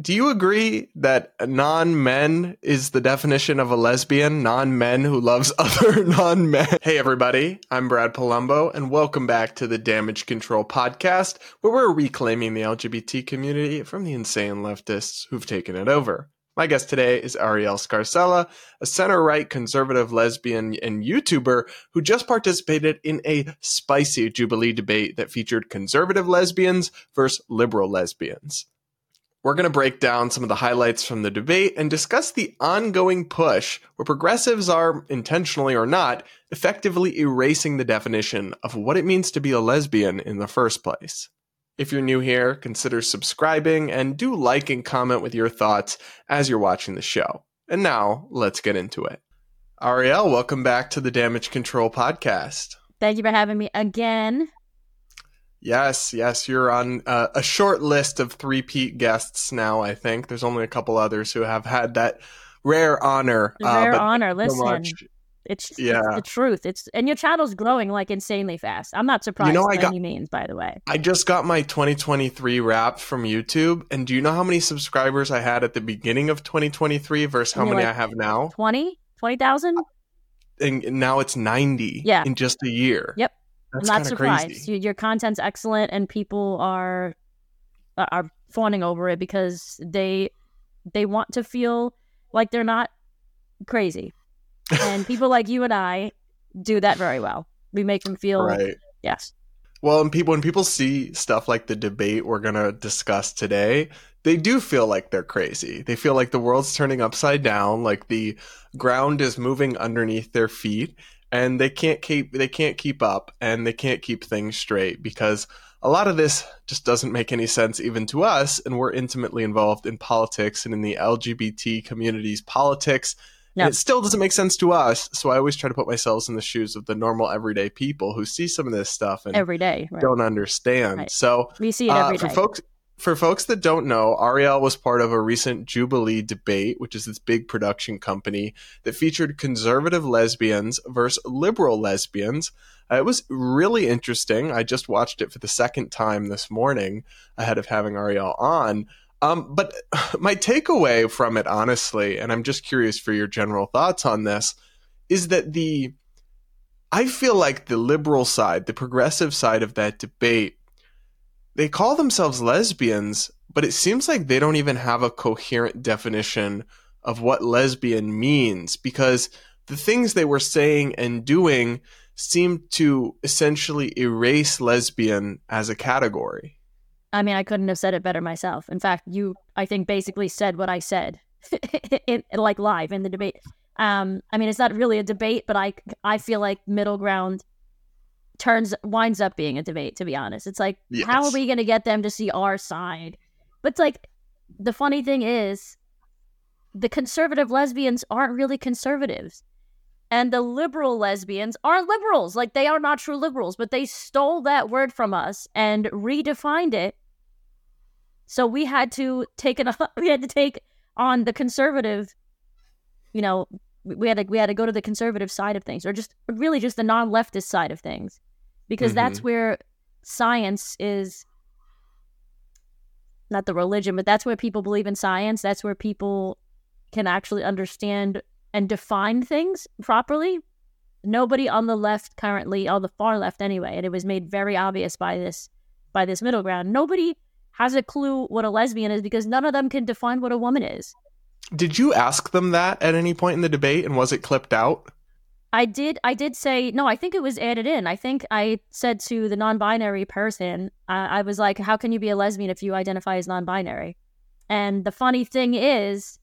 do you agree that non men is the definition of a lesbian? Non men who loves other non men? Hey, everybody, I'm Brad Polumbo, and welcome back to the Damage Control Podcast, where we're reclaiming the LGBT community from the insane leftists who've taken it over. My guest today is Arielle Scarcella, a center right conservative lesbian and YouTuber who just participated in a spicy Jubilee debate that featured conservative lesbians versus liberal lesbians. We're going to break down some of the highlights from the debate and discuss the ongoing push where progressives are, intentionally or not, effectively erasing the definition of what it means to be a lesbian in the first place. If you're new here, consider subscribing and do like and comment with your thoughts as you're watching the show. And now, let's get into it. Arielle, welcome back to the Damage Control Podcast. Thank you for having me again. Yes, yes, you're on uh, a short list of three-peat guests now. I think there's only a couple others who have had that rare honor. Rare uh, honor. Listen, so it's yeah. It's the truth. It's and your channel's growing like insanely fast. I'm not surprised you know, I by got, any means, by the way. I just got my 2023 wrap from YouTube, and do you know how many subscribers I had at the beginning of 2023 versus how many like I have now? 20, 20,000. And now it's 90. Yeah. in just a year. Yep. That's I'm not surprised. Crazy. Your content's excellent, and people are are fawning over it because they they want to feel like they're not crazy, and people like you and I do that very well. We make them feel right. Yes. Well, and people when people see stuff like the debate we're gonna discuss today, they do feel like they're crazy. They feel like the world's turning upside down, like the ground is moving underneath their feet, and they can't keep they can't keep up and they can't keep things straight because a lot of this just doesn't make any sense even to us and we're intimately involved in politics and in the LGBT community's politics and it still doesn't make sense to us so I always try to put myself in the shoes of the normal everyday people who see some of this stuff and every day right. don't understand right. so we see it every uh, for day. folks for folks that don't know, Arielle was part of a recent Jubilee debate, which is this big production company that featured conservative lesbians versus liberal lesbians. Uh, it was really interesting. I just watched it for the second time this morning ahead of having Arielle on. Um, but my takeaway from it, honestly, and I'm just curious for your general thoughts on this, is that the I feel like the liberal side, the progressive side of that debate, they call themselves lesbians, but it seems like they don't even have a coherent definition of what lesbian means because the things they were saying and doing seem to essentially erase lesbian as a category. I mean, I couldn't have said it better myself. In fact, you, I think, basically said what I said, in, like live in the debate. Um, I mean, it's not really a debate, but I, I feel like middle ground turns winds up being a debate to be honest. It's like yes. how are we going to get them to see our side? But it's like the funny thing is the conservative lesbians aren't really conservatives. And the liberal lesbians are liberals. Like they are not true liberals but they stole that word from us and redefined it. So we had to take an we had to take on the conservative you know we had to we had to go to the conservative side of things or just really just the non-leftist side of things because mm-hmm. that's where science is not the religion, but that's where people believe in science. That's where people can actually understand and define things properly. Nobody on the left currently, on the far left anyway, and it was made very obvious by this by this middle ground. Nobody has a clue what a lesbian is because none of them can define what a woman is. Did you ask them that at any point in the debate and was it clipped out? I did I did say no, I think it was added in. I think I said to the non-binary person, uh, I was like, "How can you be a lesbian if you identify as non-binary?" And the funny thing is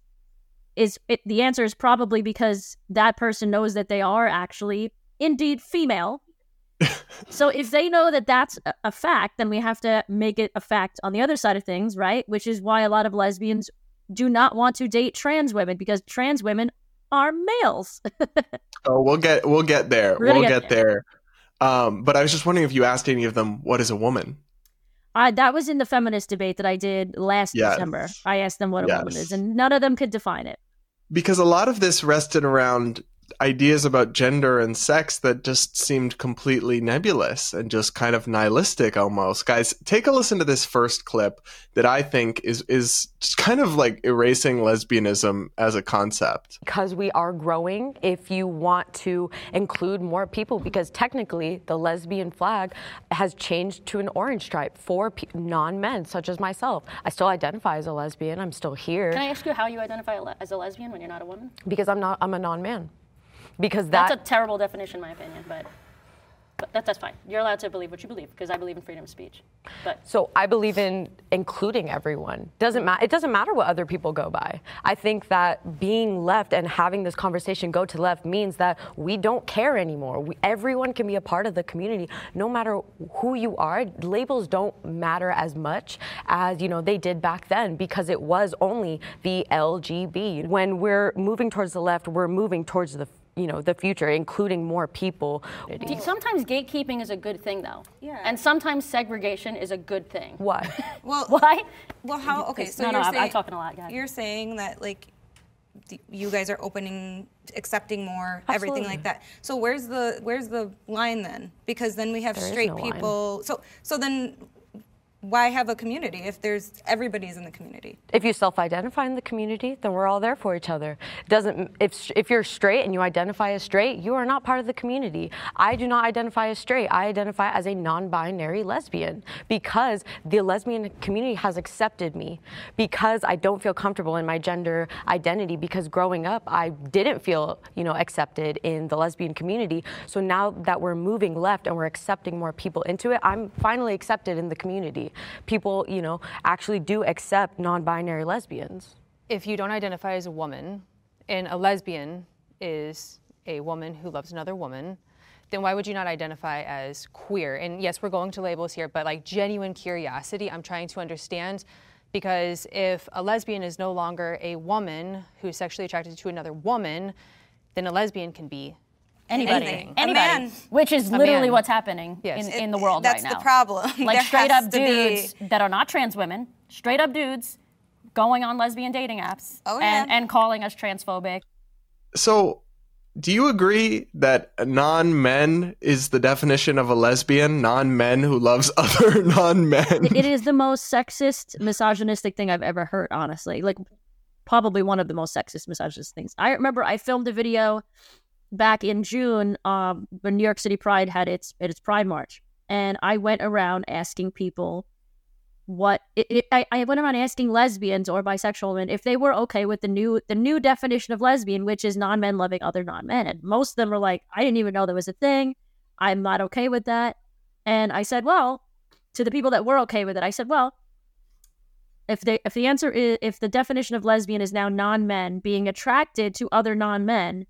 is it, the answer is probably because that person knows that they are actually indeed female. so if they know that that's a fact, then we have to make it a fact on the other side of things, right? Which is why a lot of lesbians do not want to date trans women because trans women are males. oh, we'll get we'll get there. We'll get, get there. there. Um, but I was just wondering if you asked any of them what is a woman. Uh, that was in the feminist debate that I did last yes. December. I asked them what a yes. woman is, and none of them could define it. Because a lot of this rested around ideas about gender and sex that just seemed completely nebulous and just kind of nihilistic almost. Guys, take a listen to this first clip that I think is is just kind of like erasing lesbianism as a concept. Because we are growing, if you want to include more people, because technically the lesbian flag has changed to an orange stripe for non men, such as myself. I still identify as a lesbian, I'm still here. Can I ask you how you identify as a lesbian when you're not a woman? Because I'm not, I'm a non man because that, that's a terrible definition, in my opinion. But but that, that's fine. You're allowed to believe what you believe because I believe in freedom of speech. But so I believe in including everyone. Doesn't matter. It doesn't matter what other people go by. I think that being left and having this conversation go to left means that we don't care anymore. We, everyone can be a part of the community, no matter who you are. Labels don't matter as much as you know they did back then because it was only the LGB. When we're moving towards the left, we're moving towards the you know the future, including more people. Sometimes gatekeeping is a good thing, though. Yeah. And sometimes segregation is a good thing. Why? Well, why? Well, how? Okay, so no, you're no, saying, I'm talking a lot. Guys. You're saying that like you guys are opening accepting more Absolutely. everything like that so where's the where's the line then because then we have there straight no people line. so so then why have a community if there's everybody's in the community? If you self-identify in the community, then we're all there for each other. Doesn't if if you're straight and you identify as straight, you are not part of the community. I do not identify as straight. I identify as a non-binary lesbian because the lesbian community has accepted me because I don't feel comfortable in my gender identity because growing up I didn't feel, you know, accepted in the lesbian community. So now that we're moving left and we're accepting more people into it, I'm finally accepted in the community people, you know, actually do accept non-binary lesbians. If you don't identify as a woman, and a lesbian is a woman who loves another woman, then why would you not identify as queer? And yes, we're going to labels here, but like genuine curiosity, I'm trying to understand because if a lesbian is no longer a woman who's sexually attracted to another woman, then a lesbian can be Anybody. Anything. Anybody. Which is literally man. what's happening Yes. in, in the world That's right now. That's the problem. Like There straight up to be- dudes that are not trans women, straight up dudes going on lesbian dating apps Oh, and, yeah. and calling us transphobic. So, do you agree that non men is the definition of a lesbian? Non men who loves other non men? it is the most sexist, misogynistic thing I've ever heard, honestly. Like, probably one of the most sexist, misogynist things. I remember I filmed a video back in June um, when New York City Pride had its its Pride March, and I went around asking people what it, it, I, I went around asking lesbians or bisexual women if they were okay with the new the new definition of lesbian, which is non men loving other non men, and most of them were like, I didn't even know there was a thing. I'm not okay with that. And I said, well, to the people that were okay with it, I said, well, if they if the answer is if the definition of lesbian is now non men being attracted to other non men,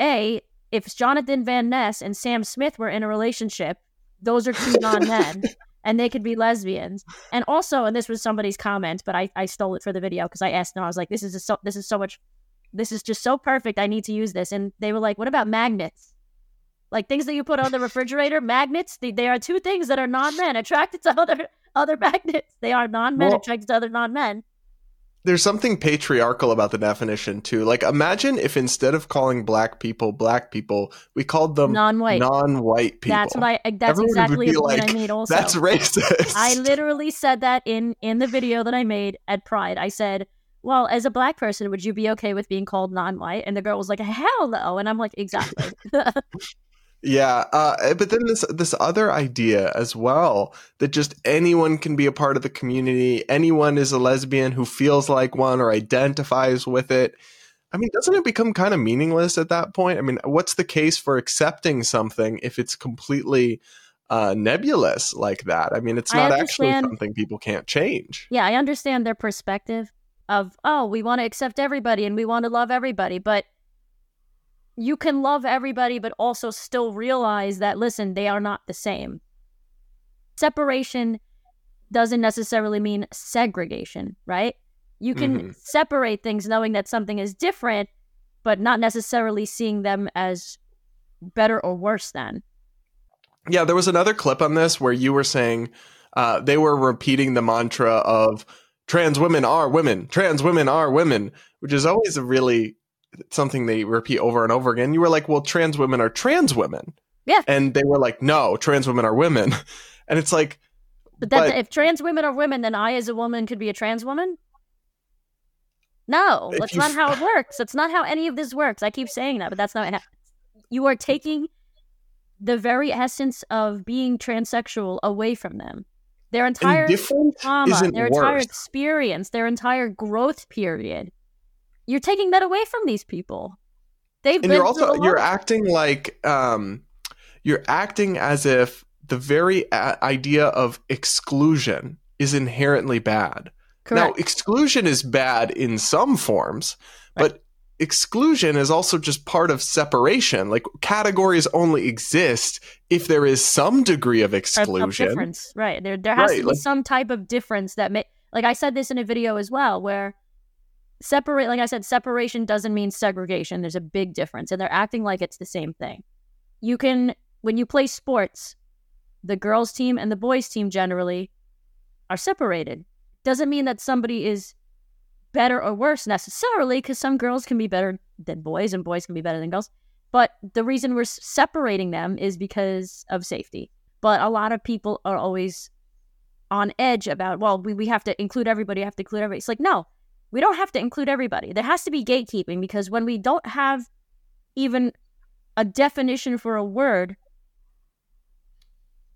a if Jonathan Van Ness and Sam Smith were in a relationship, those are two non men. And they could be lesbians, and also, and this was somebody's comment, but I, I stole it for the video because I asked them. I was like, "This is so this is so much, this is just so perfect. I need to use this." And they were like, "What about magnets? Like things that you put on the refrigerator? Magnets? They, they are two things that are non men attracted to other other magnets. They are non men Well- attracted to other non men. There's something patriarchal about the definition too. Like imagine if instead of calling black people black people, we called them Non-white. non-white people. That's what I. That's Everyone exactly the point like, I made. Also, That's racist. I literally said that in in the video that I made at Pride. I said, "Well, as a black person, would you be okay with being called non-white?" And the girl was like, "Hell no!" And I'm like, "Exactly." Yeah, uh, but then this this other idea as well that just anyone can be a part of the community. Anyone is a lesbian who feels like one or identifies with it. I mean, doesn't it become kind of meaningless at that point? I mean, what's the case for accepting something if it's completely uh, nebulous like that? I mean, it's not actually something people can't change. yeah, I understand their perspective of, "Oh, we want to accept everybody and we want to love everybody," but you can love everybody, but also still realize that listen, they are not the same. Separation doesn't necessarily mean segregation, right? You can Mhm. separate things knowing that something is different, but not necessarily seeing them as better or worse than. Yeah, there was another clip on this where you were saying uh, they were repeating the mantra of trans women are women, trans women are women, which is always a really something they repeat over and over again. You were like, well, trans women are trans women. Yeah. And they were like, no, trans women are women. And it's like, But, that, But- if trans women are women, then I, as a woman, could be a trans woman. No, that's you not how it works. That's not how any of this works. I keep saying that, but that's not. You are taking the very essence of being transsexual away from them. Their entire trauma, their entire worse. experience, their entire growth period. You're taking that away from these people. They've and been you're also you're acting like um you're acting as if the very a- idea of exclusion is inherently bad now exclusion is bad in some forms but exclusion is also just part of separation like categories only exist if there is some degree of of- of exclusion difference, right? There, there has Right, to be like- some type of difference that may. Like I said this in a video as well, where separate. Like I said, separation doesn't mean segregation. There's a big difference, and they're acting like it's the same thing. You can, when you play sports, the girls' team and the boys' team generally are separated. Doesn't mean that somebody is better or worse necessarily, because some girls can be better than boys and boys can be better than girls. But the reason we're separating them is because of safety. But a lot of people are always on edge about, well, we, we have to include everybody, have to include everybody. It's like, no, we don't have to include everybody. There has to be gatekeeping because when we don't have even a definition for a word,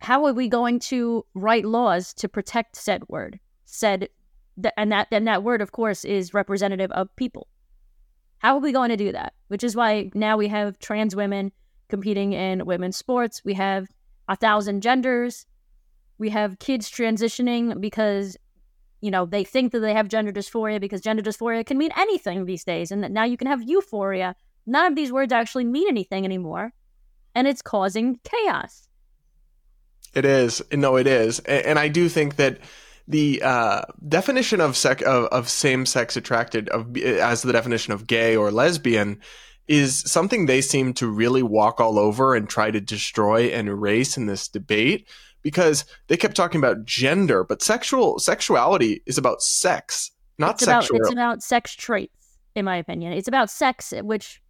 how are we going to write laws to protect said word? Said, th- and that and that word, of course, is representative of people. How are we going to do that? Which is why now we have trans women competing in women's sports. We have a thousand genders. We have kids transitioning because, you know, they think that they have gender dysphoria because gender dysphoria can mean anything these days. And that now you can have euphoria. None of these words actually mean anything anymore. And it's causing chaos. It is. No, it is. And, and I do think that the uh, definition of sec of, of same sex attracted of as the definition of gay or lesbian is something they seem to really walk all over and try to destroy and erase in this debate because they kept talking about gender, but sexual sexuality is about sex, not it's about sexual. it's about sex traits, in my opinion. It's about sex, which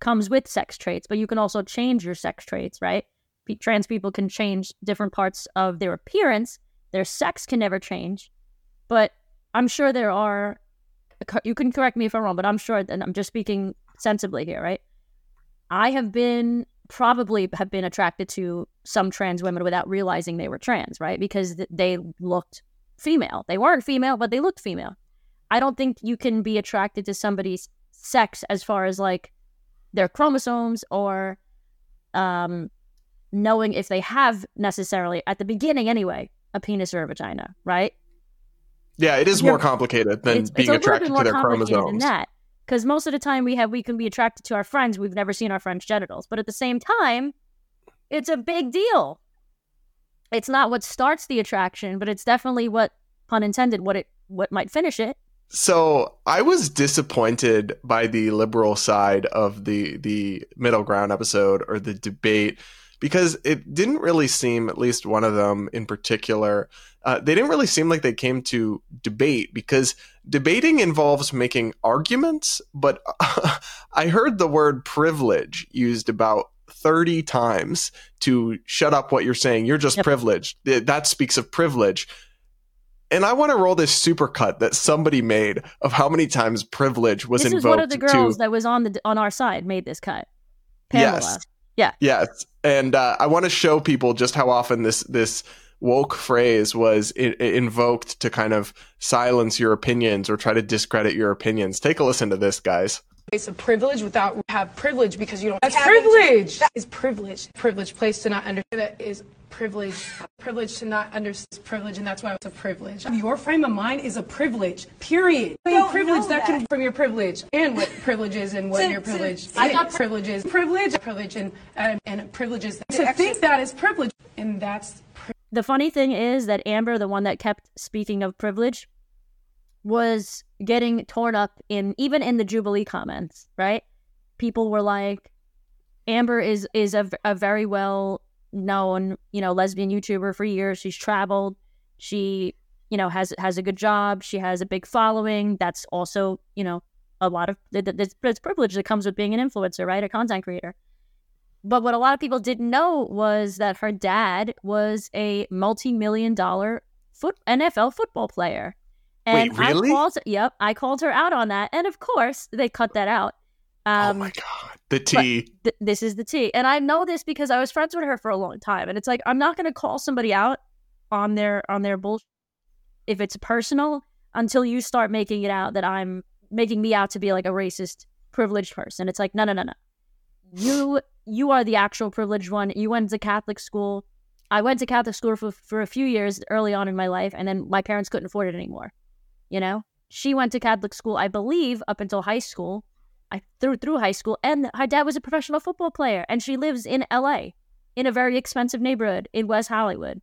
comes with sex traits, but you can also change your sex traits, right? Trans people can change different parts of their appearance. Their sex can never change, but I'm sure there are. You can correct me if I'm wrong, but I'm sure, and I'm just speaking sensibly here, right? I have been probably have been attracted to some trans women without realizing they were trans, right? Because th- they looked female. They weren't female, but they looked female. I don't think you can be attracted to somebody's sex as far as like their chromosomes or um knowing if they have necessarily at the beginning anyway a penis or a vagina, right? yeah, it is You're- more complicated than it's, being it's attracted to their complicated than chromosomes. that. Because most of the time we have we can be attracted to our friends. We've never seen our friends' genitals, but at the same time, it's a big deal. It's not what starts the attraction, but it's definitely what pun intended what it what might finish it. So I was disappointed by the liberal side of the the middle ground episode or the debate because it didn't really seem, at least one of them in particular, uh, they didn't really seem like they came to debate because debating involves making arguments. But I heard the word privilege used about 30 times to shut up what you're saying. You're just Yep. privileged. That speaks of privilege. And I want to roll this supercut that somebody made of how many times privilege was this invoked is one of the girls to that was on the on our side made this cut. Pamela. Yes. Yeah. Yes, and uh, I want to show people just how often this this woke phrase was I- I- invoked to kind of silence your opinions or try to discredit your opinions. Take a listen to this, guys. place of privilege without have privilege because you don't that's privilege. that is privilege. Privilege place to not understand that is privilege. Privilege to not understand privilege and that's why it's a privilege. Your frame of mind is a privilege period. Privilege that. can from your privilege and what privilege is and what your privilege i got privileges privilege privilege and and, and privileges to think that is privilege and that's The funny thing is that Amber, the one that kept speaking of privilege, was getting torn up in even in the Jubilee comments, right? People were like, Amber is is a, a very well known, you know, lesbian YouTuber for years. She's traveled. She, you know, has has a good job. She has a big following. That's also, you know, a lot of this privilege that comes with being an influencer, right? A content creator. But what a lot of people didn't know was that her dad was a multi-million dollar foot NFL football player. And Wait, really? I called, yep, I called her out on that, and of course they cut that out. oh Um, my god, the tea. th- this is the tea. And I know this because I was friends with her for a long time. And it's like I'm not going to call somebody out on their on their bullshit if it's personal until you start making it out that I'm making me out to be like a racist privileged person. It's like no no no no. You you are the actual privileged one. You went to Catholic school. I went to Catholic school for for a few years early on in my life and then my parents couldn't afford it anymore. You know? She went to Catholic school, I believe, up until high school. I through through high school, and her dad was a professional football player, and she lives in L.A. in a very expensive neighborhood in West Hollywood.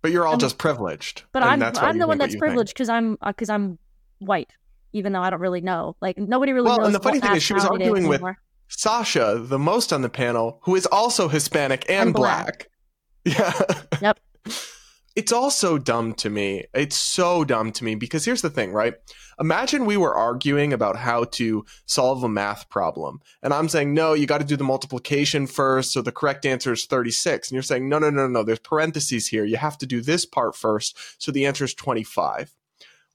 But you're all Um, just privileged. But I'm that's I'm the one that's privileged because I'm because I'm white, even though I don't really know. Like nobody really Well, knows. and the funny thing is she was arguing with anymore. Sasha, the most on the panel, who is also Hispanic and, And black. Yeah. Yep. It's also dumb to me. It's so dumb to me because here's the thing, right? Imagine we were arguing about how to solve a math problem. And I'm saying, no, you got to do the multiplication first. So the correct answer is 36. And you're saying, no, no, no, no, there's parentheses here. You have to do this part first. So the answer is 25.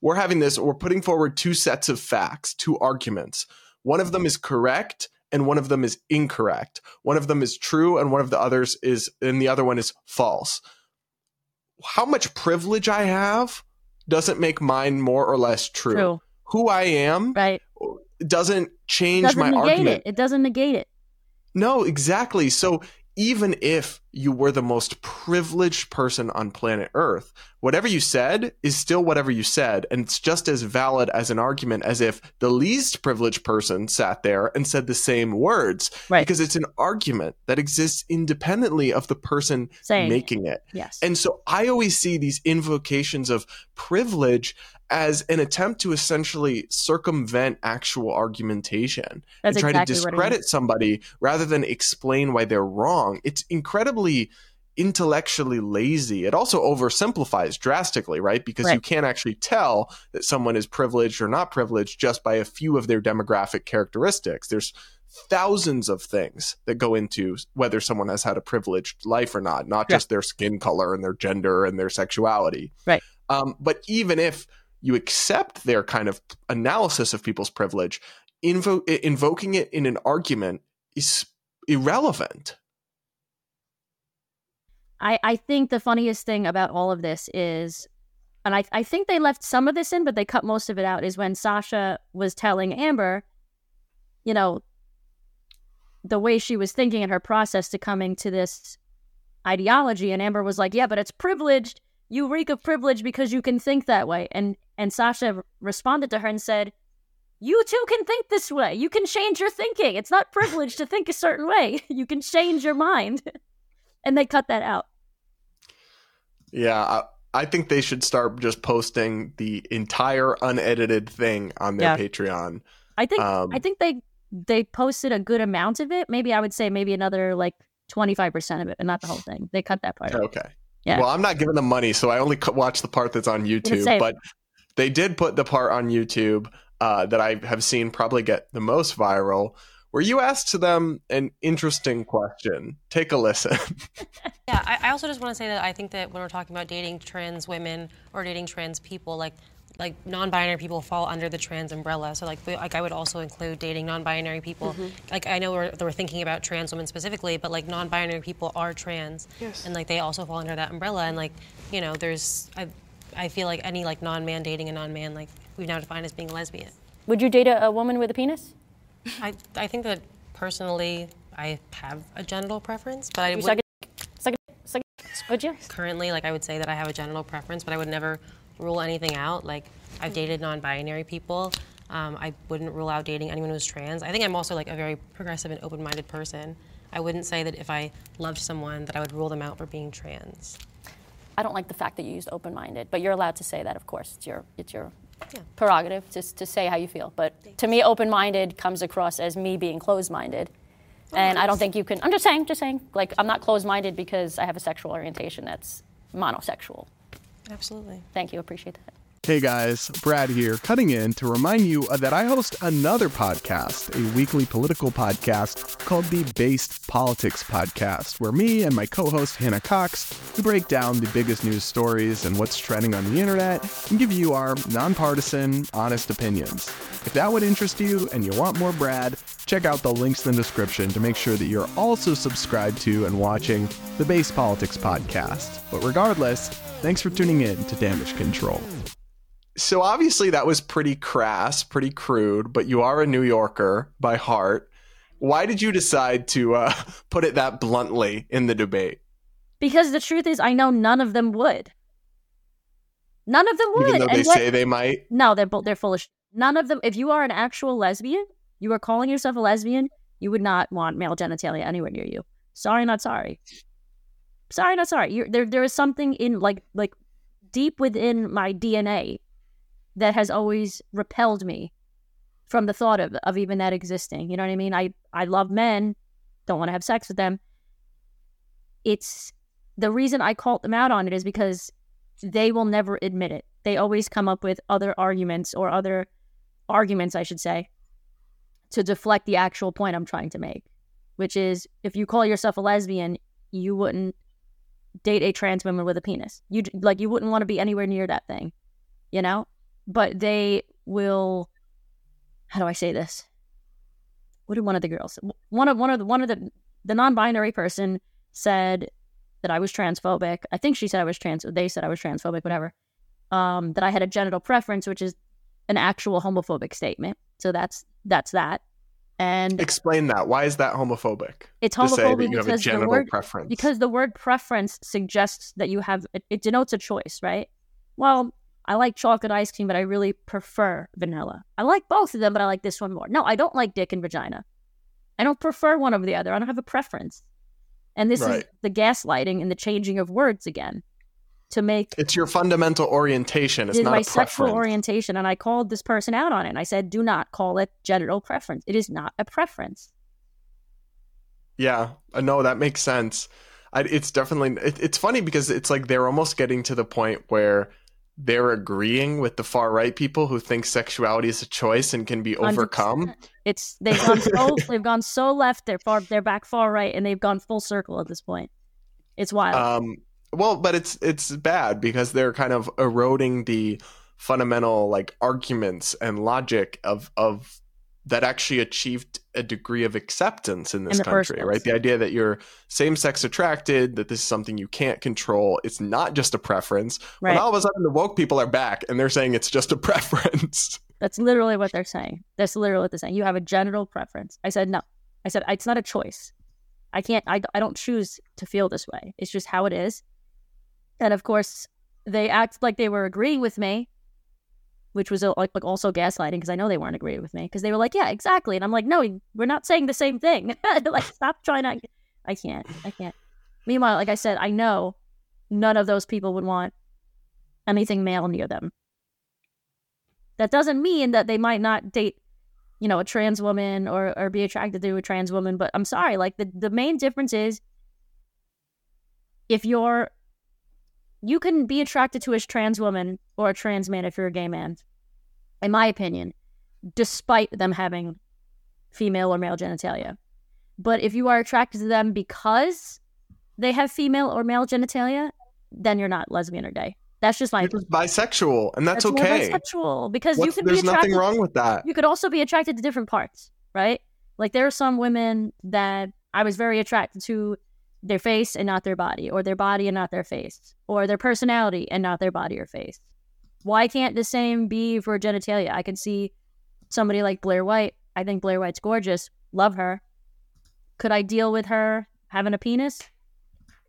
We're having this, we're putting forward two sets of facts, two arguments. One of them is correct and one of them is incorrect. One of them is true and one of the others is, and the other one is false how much privilege I have doesn't make mine more or less true. True, Who I am right? doesn't change Doesn't my argument. it. It doesn't negate it. No, exactly. So even if you were the most privileged person on planet Earth, whatever you said is still whatever you said. And it's just as valid as an argument as if the least privileged person sat there and said the same words. Right. Because it's an argument that exists independently of the person Saying it. making it. Yes. And so I always see these invocations of privilege as an attempt to essentially circumvent actual argumentation That's and try exactly to what it discredit somebody rather than explain why they're wrong. It's incredibly intellectually lazy. It also oversimplifies drastically, right? Because you can't actually tell that someone is privileged or not privileged just by a few of their demographic characteristics. There's thousands of things that go into whether someone has had a privileged life or not, not Yeah. just their skin color and their gender and their sexuality. Right. Um, but even if you accept their kind of analysis of people's privilege, invo- invoking it in an argument is irrelevant. I, I think the funniest thing about all of this is, and I, I think they left some of this in, but they cut most of it out, is when Sasha was telling Amber, you know, the way she was thinking in her process to coming to this ideology. And Amber was like, yeah, but it's privileged. You reek of privilege because you can think that way. And, and Sasha responded to her and said, you too can think this way. You can change your thinking. It's not privileged to think a certain way. You can change your mind. and they cut that out. Yeah, I, I think they should start just posting the entire unedited thing on their Yeah. Patreon. I think Um, I think they they posted a good amount of it. Maybe I would say maybe another like twenty five percent of it, but not the whole thing. They cut that part. Okay. Yeah. Well, I'm not giving them money, so I only watch the part that's on YouTube. But they did put the part on YouTube uh, that I have seen probably get the most viral, where you asked them an interesting question. Take a listen. Yeah, I, I also just want to say that I think that when we're talking about dating trans women or dating trans people, like like non-binary people fall under the trans umbrella. So like like I would also include dating non-binary people. Like I know we're, we're thinking about trans women specifically, but like non-binary people are trans, Yes. and like they also fall under that umbrella. And like you know, there's I I feel like any like non-man dating a non-man like we've now defined as being a lesbian. Would you date a, a woman with a penis? I I think that personally I have a genital preference, but I would suck it, suck it, suck it. Would you? currently like i would say that i have a genital preference but i would never rule anything out like i've dated non-binary people um, i wouldn't rule out dating anyone who's trans i think i'm also like a very progressive and open-minded person i wouldn't say that if i loved someone that i would rule them out for being trans I don't like the fact that you used open-minded, but you're allowed to say that, of course. It's your it's your Yeah. prerogative to, to say how you feel. But to me, open-minded comes across as me being closed-minded, oh, and I don't think you can. I'm just saying, just saying. Like I'm not closed-minded because I have a sexual orientation that's monosexual. absolutely Thank you, appreciate that. Hey guys, Brad here, cutting in to remind you that I host another podcast, a weekly political podcast called the Based Politics Podcast, where me and my co host Hannah Cox we break down the biggest news stories and what's trending on the internet and give you our nonpartisan, honest opinions. If that would interest you and you want more Brad, check out the links in the description to make sure that you're also subscribed to and watching the Based Politics Podcast. But regardless, thanks for tuning in to Damage Control. So obviously that was pretty crass, pretty crude, but you are a New Yorker by heart. Why did you decide to uh, put it that bluntly in the debate? Because the truth is, I know none of them would. None of them would. Even though they And say they might. No, they're they're foolish. None of them. If you are an actual lesbian, you are calling yourself a lesbian. You would not want male genitalia anywhere near you. Sorry, not sorry. Sorry, not sorry. You're, there, there is something in like like deep within my DNA that has always repelled me from the thought of of even that existing. You know what I mean? I I love men, don't want to have sex with them. It's the reason I called them out on it is because they will never admit it. They always come up with other arguments or other arguments, I should say, to deflect the actual point I'm trying to make, which is if you call yourself a lesbian, you wouldn't date a trans woman with a penis. You like you wouldn't want to be anywhere near that thing, you know? But they will how do I say this? What did one of the girls one of one of the one of the the non-binary person said that I was transphobic. I think she said I was trans. They said I was transphobic, whatever. Um, that I had a genital preference, which is an actual homophobic statement. So that's that's that. And Explain that. Why is that homophobic? it's to say homophobic that you have a because the genital word preference. because the word preference suggests that you have it, it denotes a choice, right? Well, I like chocolate ice cream, but I really prefer vanilla. I like both of them, but I like this one more. No, I don't like dick and vagina. I don't prefer one over the other. I don't have a preference. And this is the gaslighting and the changing of words again to make it's your fundamental orientation. It's not my a sexual orientation. And I called this person out on it. And I said, do not call it genital preference. It is not a preference. Yeah, uh, no, that makes sense. I, it's definitely it, it's funny because it's like they're almost getting to the point where they're agreeing with the far right people who think sexuality is a choice and can be 100%. overcome. It's they've gone so they've gone so left. They're far they're back far right, and they've gone full circle at this point. It's wild. Um, well, but it's it's bad because they're kind of eroding the fundamental like arguments and logic of of that actually achieved a degree of acceptance in this In country, right? The idea that you're same sex attracted, that this is something you can't control. It's not just a preference. right. When all of a sudden the woke people are back and they're saying it's just a preference. That's literally what they're saying. That's literally what they're saying. You have a genital preference. I said no. I said it's not a choice. I can't. I, I don't choose to feel this way. It's just how it is. And of course, they act like they were agreeing with me, which was uh, like, also gaslighting because I know they weren't agreeing with me because they were like, yeah, exactly. And I'm like, no, we're not saying the same thing. like, stop trying to. I can't. I can't. Meanwhile, like I said, I know none of those people would want anything male near them. That doesn't mean that they might not date, you know, a trans woman or, or be attracted to a trans woman. But I'm sorry, like the, the main difference is if you're, you can be attracted to a trans woman or a trans man if you're a gay man, in my opinion, despite them having female or male genitalia. But if you are attracted to them because they have female or male genitalia, then you're not lesbian or gay. That's just my You're just bisexual, and that's, more okay. bisexual because you can there's attracted. nothing wrong with that. You could also be attracted to different parts, right? Like there are some women that I was very attracted to their face and not their body, or their body and not their face, or their personality and not their body or face. Why can't the same be for genitalia? I can see somebody like Blair White. I think Blair White's gorgeous. Love her. Could I deal with her having a penis?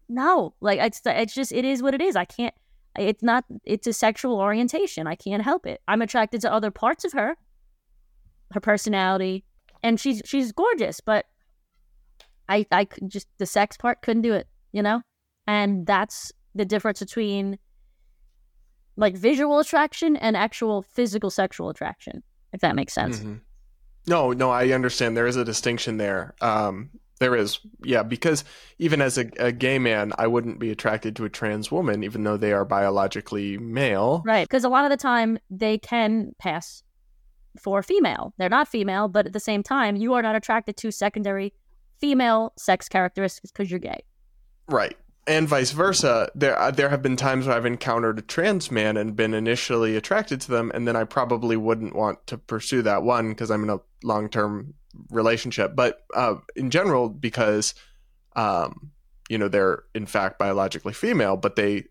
No. Like it's it's just it is what it is. I can't it's not it's a sexual orientation. I can't help it. I'm attracted to other parts of her. Her personality and she's she's gorgeous, but I I could just the sex part couldn't do it, you know? And that's the difference between like visual attraction and actual physical sexual attraction, if that makes sense. Mhm. No, no, I understand. There is a distinction there. Um, There is, yeah, because even as a, a, gay man, I wouldn't be attracted to a trans woman, even though they are biologically male. Right, because a lot of the time they can pass for female. They're not female, but at the same time, you are not attracted to secondary female sex characteristics because you're gay. Right. And vice versa. There, uh, there have been times where I've encountered a trans man and been initially attracted to them, and then I probably wouldn't want to pursue that one because I'm in a long term relationship. But uh, in general, because um, you know they're in fact biologically female, but they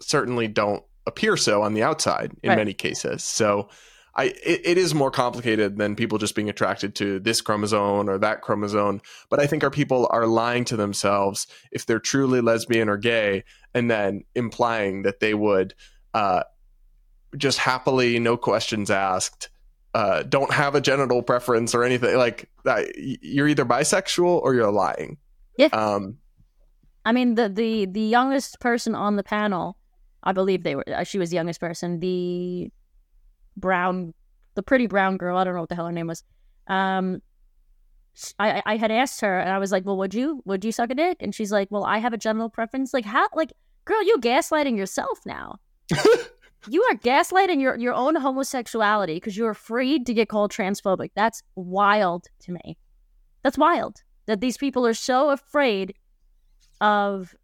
certainly don't appear so on the outside in right. many cases. So I it, it is more complicated than people just being attracted to this chromosome or that chromosome. But I think our people are lying to themselves if they're truly lesbian or gay, and then implying that they would uh, just happily, no questions asked, uh, don't have a genital preference or anything like that. You're either bisexual or you're lying. Yeah. Um, I mean the the the youngest person on the panel, I believe they were. Uh, she was the youngest person. The brown, the pretty brown girl. I don't know what the hell her name was. Um, I I had asked her, and I was like, "Well, would you would you suck a dick?" And she's like, "Well, I have a general preference." Like, how? Like, girl, you gaslighting yourself now. you are gaslighting your your own homosexuality because you're afraid to get called transphobic. That's wild to me. That's wild that these people are so afraid of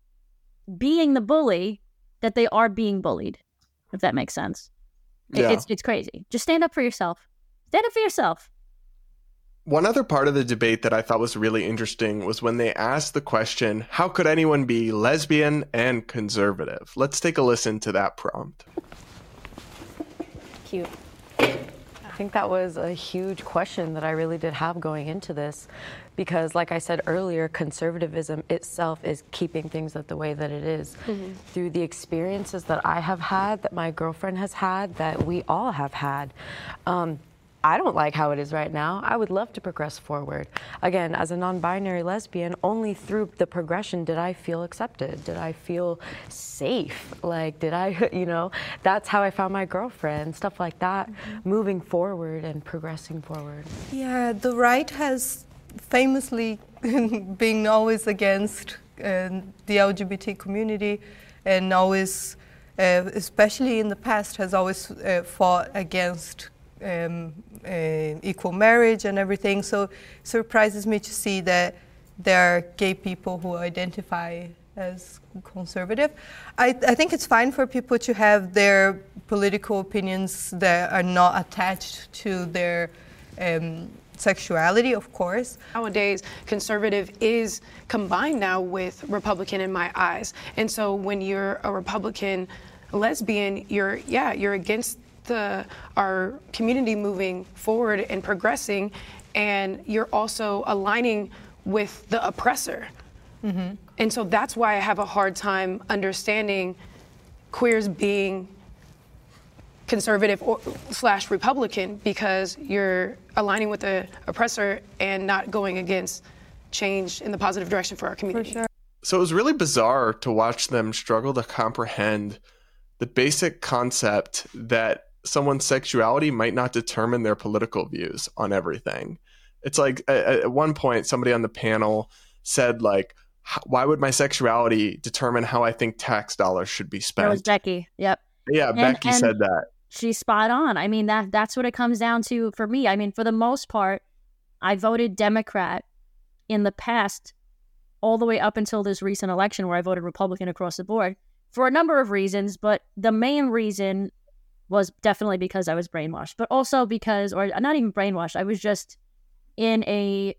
being the bully that they are being bullied. If that makes sense. Yeah. It's it's crazy. Just stand up for yourself. Stand up for yourself. One other part of the debate that I thought was really interesting was when they asked the question, how could anyone be lesbian and conservative? Let's take a listen to that prompt. Cute. I think that was a huge question that I really did have going into this because like I said earlier, conservatism itself is keeping things the way that it is. Mm-hmm. Through the experiences that I have had, that my girlfriend has had, that we all have had. Um, I don't like how it is right now. I would love to progress forward. Again, as a non binary lesbian, only through the progression did I feel accepted. Did I feel safe? Like, did I, you know, that's how I found my girlfriend, stuff like that, mm-hmm. moving forward and progressing forward. Yeah, the right has famously being always against uh, the LGBT community and always, uh, especially in the past, has always uh, fought against um, uh, equal marriage and everything. So it surprises me to see that there are gay people who identify as conservative. I, I, think it's fine for people to have their political opinions that are not attached to their um, sexuality, of course. Nowadays, conservative is combined now with Republican in my eyes. And so when you're a Republican lesbian, you're, yeah, you're against the, our community moving forward and progressing, and you're also aligning with the oppressor. Mm-hmm. And so that's why I have a hard time understanding queers being conservative or, slash Republican because you're aligning with the oppressor and not going against change in the positive direction for our community. For sure. So it was really bizarre to watch them struggle to comprehend the basic concept that someone's sexuality might not determine their political views on everything. It's like at, one point, somebody on the panel said, like, why would my sexuality determine how I think tax dollars should be spent? That was Becky. Yep. Yeah, and, Becky and, said that she's spot on. I mean that that's what it comes down to for me. I mean, for the most part, I voted Democrat in the past all the way up until this recent election where I voted Republican across the board for a number of reasons, but the main reason was definitely because I was brainwashed, but also because or not even brainwashed, I was just in a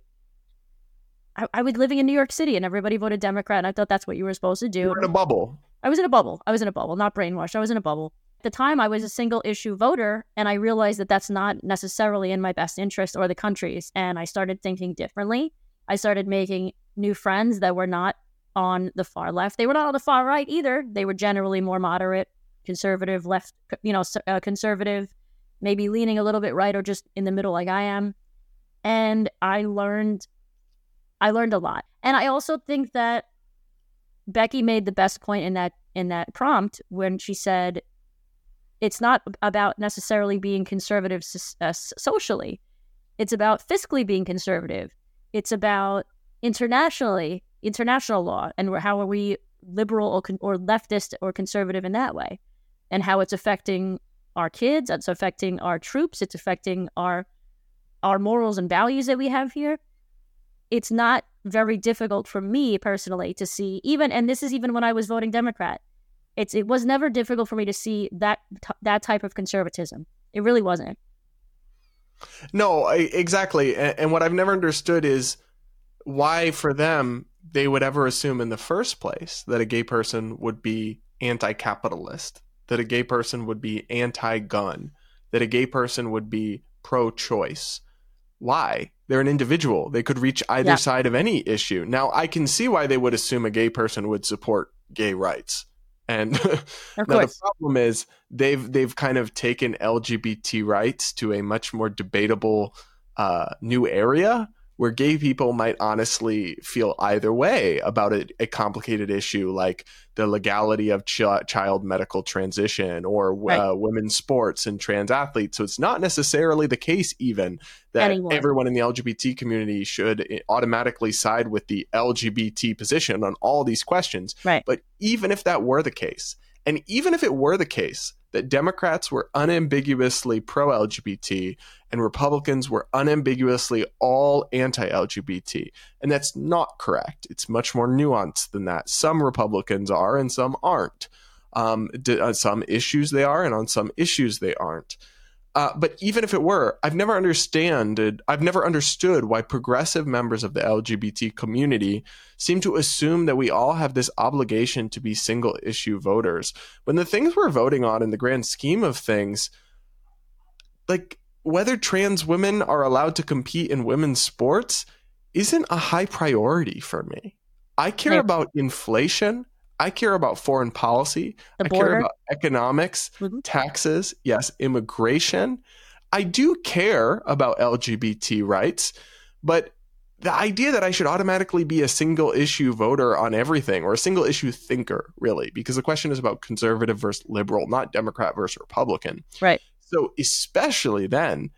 I, I was living in New York City and everybody voted Democrat and I thought that's what you were supposed to do. You were in a bubble. I was in a bubble. I was in a bubble, not brainwashed. I was in a bubble. At the time, I was a single issue voter, and I realized that that's not necessarily in my best interest or the country's. And I started thinking differently. I started making new friends that were not on the far left. They were not on the far right either. They were generally more moderate, conservative, left, you know, uh, conservative, maybe leaning a little bit right or just in the middle like I am. And I learned I learned a lot. And I also think that Becky made the best point in that in that prompt when she said it's not about necessarily being conservative uh, socially. It's about fiscally being conservative. It's about internationally, international law, and how are we liberal or, con- or leftist or conservative in that way, and how it's affecting our kids, it's affecting our troops, it's affecting our our morals and values that we have here. It's not very difficult for me personally to see even, and this is even when I was voting Democrat. It's it was never difficult for me to see that that type of conservatism. It really wasn't. No, I, exactly. And, and what I've never understood is why, for them, they would ever assume in the first place that a gay person would be anti capitalist, that a gay person would be anti gun, that a gay person would be pro choice. Why? They're an individual. They could reach either yeah. side of any issue. Now, I can see why they would assume a gay person would support gay rights. And now the problem is they've they've kind of taken LGBT rights to a much more debatable uh, new area where gay people might honestly feel either way about a, a complicated issue like the legality of ch- child medical transition or right. uh, women's sports and trans athletes. So it's not necessarily the case, even that Anyone. everyone in the LGBT community should eh, automatically side with the LGBT position on all these questions. Right. But even if that were the case, and even if it were the case that Democrats were unambiguously pro LGBT and Republicans were unambiguously all anti LGBT. And that's not correct. It's much more nuanced than that. Some Republicans are and some aren't. Um, on some issues they are, and on some issues they aren't. Uh, but even if it were, I've never understood. I've never understood why progressive members of the LGBT community seem to assume that we all have this obligation to be single issue voters. When the things we're voting on, in the grand scheme of things, like whether trans women are allowed to compete in women's sports, isn't a high priority for me. I care right. about inflation. I care about foreign policy. The I border. care about economics, mm-hmm. taxes, yes, immigration. I do care about LGBT rights, but the idea that I should automatically be a single issue voter on everything or a single issue thinker, really, because the question is about conservative versus liberal, not Democrat versus Republican. Right. So, especially then,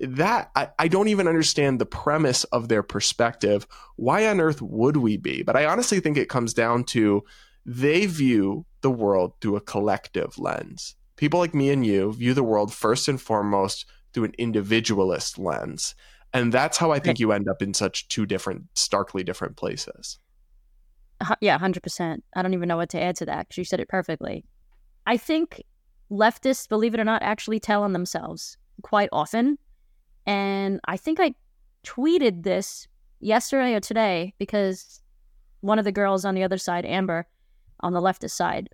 that I, I don't even understand the premise of their perspective. Why on earth would we be? But I honestly think it comes down to they view the world through a collective lens. People like me and you view the world first and foremost through an individualist lens. And that's how I think you end up in such two different, starkly different places. Yeah, 100%. I don't even know what to add to that because you said it perfectly. I think leftists, believe it or not, actually tell on themselves quite often. And I think I tweeted this yesterday or today because one of the girls on the other side, Amber, on the leftist side,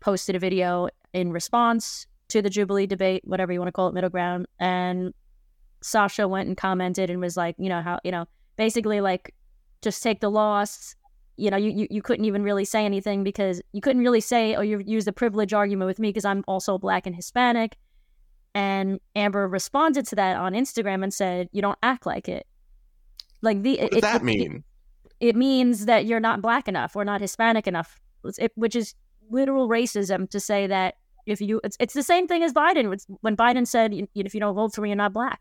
posted a video in response to the Jubilee debate, whatever you want to call it, middle ground. And Sasha went and commented and was like, you know, how, you know, basically like, just take the loss. You know, you, you, you couldn't even really say anything because you couldn't really say, oh, you use the privilege argument with me because I'm also black and Hispanic. And Amber responded to that on Instagram and said, you don't act like it. Like the, what does it, that mean? It, it means that you're not black enough or not Hispanic enough it, which is literal racism to say that if you it's, it's the same thing as Biden when Biden said if you don't vote for me you're not black.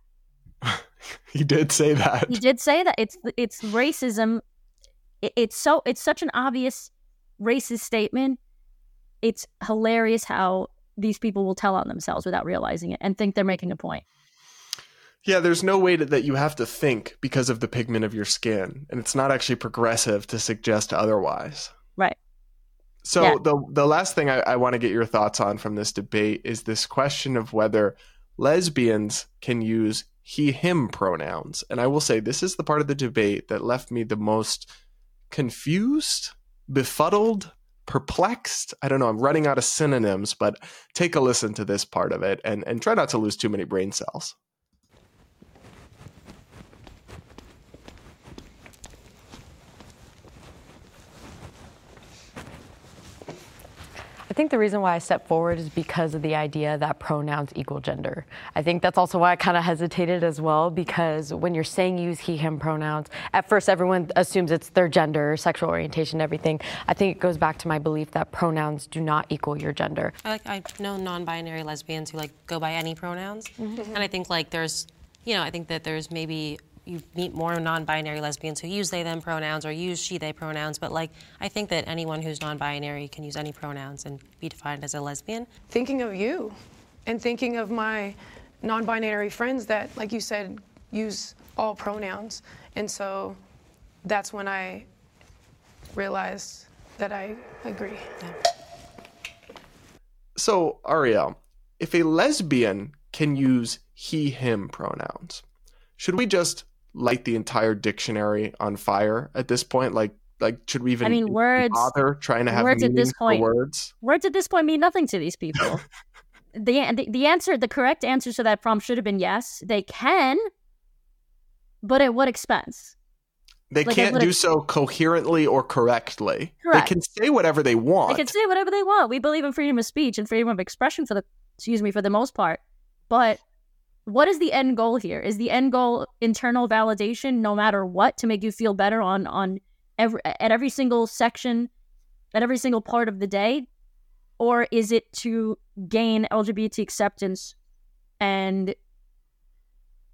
he did say that. He did say that it's it's racism. It, it's so it's such an obvious racist statement. It's hilarious how these people will tell on themselves without realizing it and think they're making a point. Yeah, there's no way to, that you have to think because of the pigment of your skin, and it's not actually progressive to suggest otherwise. Right. So yeah. the the last thing I, I want to get your thoughts on from this debate is this question of whether lesbians can use he him pronouns. And I will say this is the part of the debate that left me the most confused, befuddled, perplexed. I don't know, I'm running out of synonyms, but take a listen to this part of it and, and try not to lose too many brain cells. Think the reason why I stepped forward is because of the idea that pronouns equal gender. I think that's also why I kind of hesitated as well, because when you're saying use he, him pronouns, at first everyone assumes it's their gender, sexual orientation, everything. I think it goes back to my belief that pronouns do not equal your gender. I like I know non-binary lesbians who like go by any pronouns, mm-hmm. and I think like there's, you know, I think that there's maybe you meet more non-binary lesbians who use they them pronouns or use she they pronouns, but like I think that anyone who's non-binary can use any pronouns and be defined as a lesbian. Thinking of you and thinking of my non-binary friends that like you said use all pronouns. And so that's when I realized that I agree. So, Arielle, if a lesbian can use he, him pronouns, should we just light the entire dictionary on fire at this point? Like, like should we even I mean, words bother trying to have words at this point words? Words at this point mean nothing to these people. the, the the answer, the correct answer to that prompt should have been yes. They can, but at what expense? They like can't do so coherently or correctly. Correct. They can say whatever they want. They can say whatever they want. We believe in freedom of speech and freedom of expression for the excuse me for the most part. But what is the end goal here? Is the end goal internal validation no matter what to make you feel better on on every at every single section at every single part of the day or is it to gain LGBT acceptance and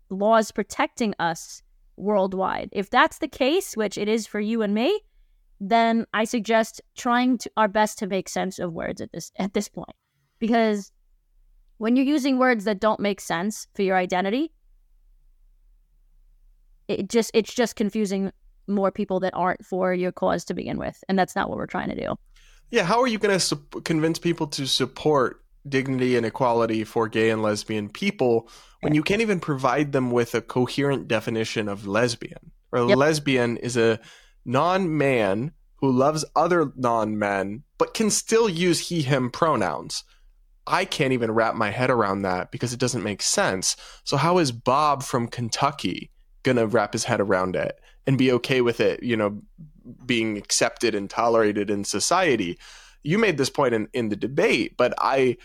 laws protecting us worldwide? If that's the case, which it is for you and me, then I suggest trying to, our best to make sense of words at this at this point because when you're using words that don't make sense for your identity, it just it's just confusing more people that aren't for your cause to begin with, and that's not what we're trying to do. Yeah, how are you going to su- convince people to support dignity and equality for gay and lesbian people when you can't even provide them with a coherent definition of lesbian? Or yep. lesbian is a non-man who loves other non-men but can still use he him pronouns. I can't even wrap my head around that because it doesn't make sense. So how is Bob from Kentucky going to wrap his head around it and be okay with it, you know, being accepted and tolerated in society? You made this point in, in the debate, but I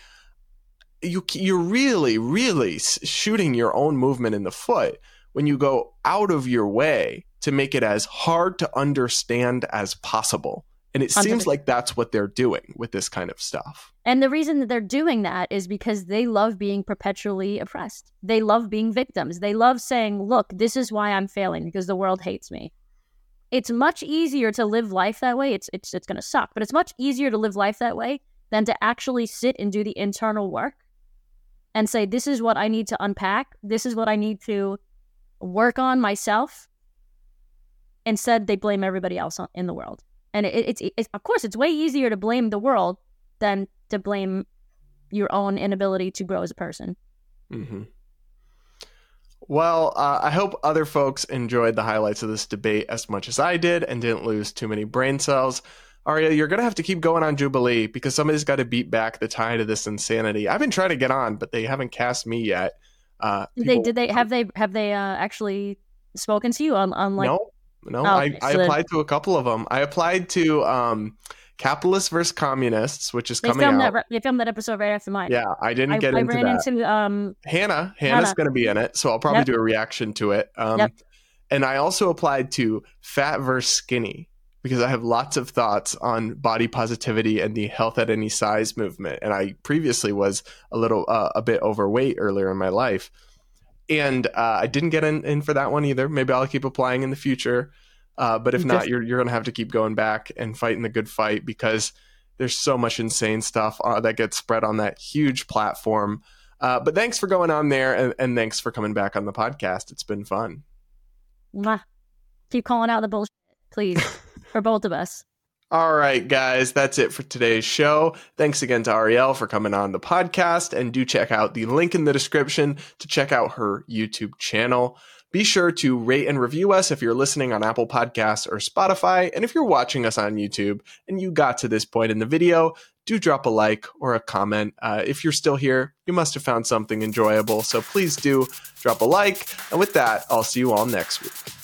you you're really really shooting your own movement in the foot when you go out of your way to make it as hard to understand as possible and it seems like that's what they're doing with this kind of stuff. And the reason that they're doing that is because they love being perpetually oppressed. They love being victims. They love saying, look, this is why I'm failing because the world hates me. It's much easier to live life that way. It's it's it's going to suck, but it's much easier to live life that way than to actually sit and do the internal work and say this is what I need to unpack. This is what I need to work on myself. Instead, they blame everybody else in the world. And it, it's, it's of course it's way easier to blame the world than to blame your own inability to grow as a person. Mm-hmm. Well, uh, I hope other folks enjoyed the highlights of this debate as much as I did and didn't lose too many brain cells. Arielle, you're going to have to keep going on Jubilee because somebody's got to beat back the tide of this insanity. I've been trying to get on, but they haven't cast me yet. Uh, did people... they did they have they have they uh, actually spoken to you on on like no no, oh, I, I applied to a couple of them. I applied to um, Capitalists versus Communists, which is they coming out. That, they filmed that episode right after mine. Yeah, I didn't I, get I into ran that. into um, Hannah. Hannah's Hannah. going to be in it, so I'll probably yep. do a reaction to it. Um, yep. And I also applied to Fat versus Skinny because I have lots of thoughts on body positivity and the health at any size movement. And I previously was a little, uh, a bit overweight earlier in my life. And uh, I didn't get in, in for that one either. Maybe I'll keep applying in the future. Uh, but if not, you're you're gonna have to keep going back and fighting the good fight because there's so much insane stuff uh, that gets spread on that huge platform. Uh, but thanks for going on there, and, and, thanks for coming back on the podcast. It's been fun. Keep calling out the bullshit, please, for both of us. All right, guys, that's it for today's show. Thanks again to Arielle for coming on the podcast, and do check out the link in the description to check out her YouTube channel. Be sure to rate and review us if you're listening on Apple Podcasts or Spotify. And if you're watching us on YouTube and you got to this point in the video, do drop a like or a comment. Uh, if you're still here, you must have found something enjoyable. So please do drop a like. And with that, I'll see you all next week.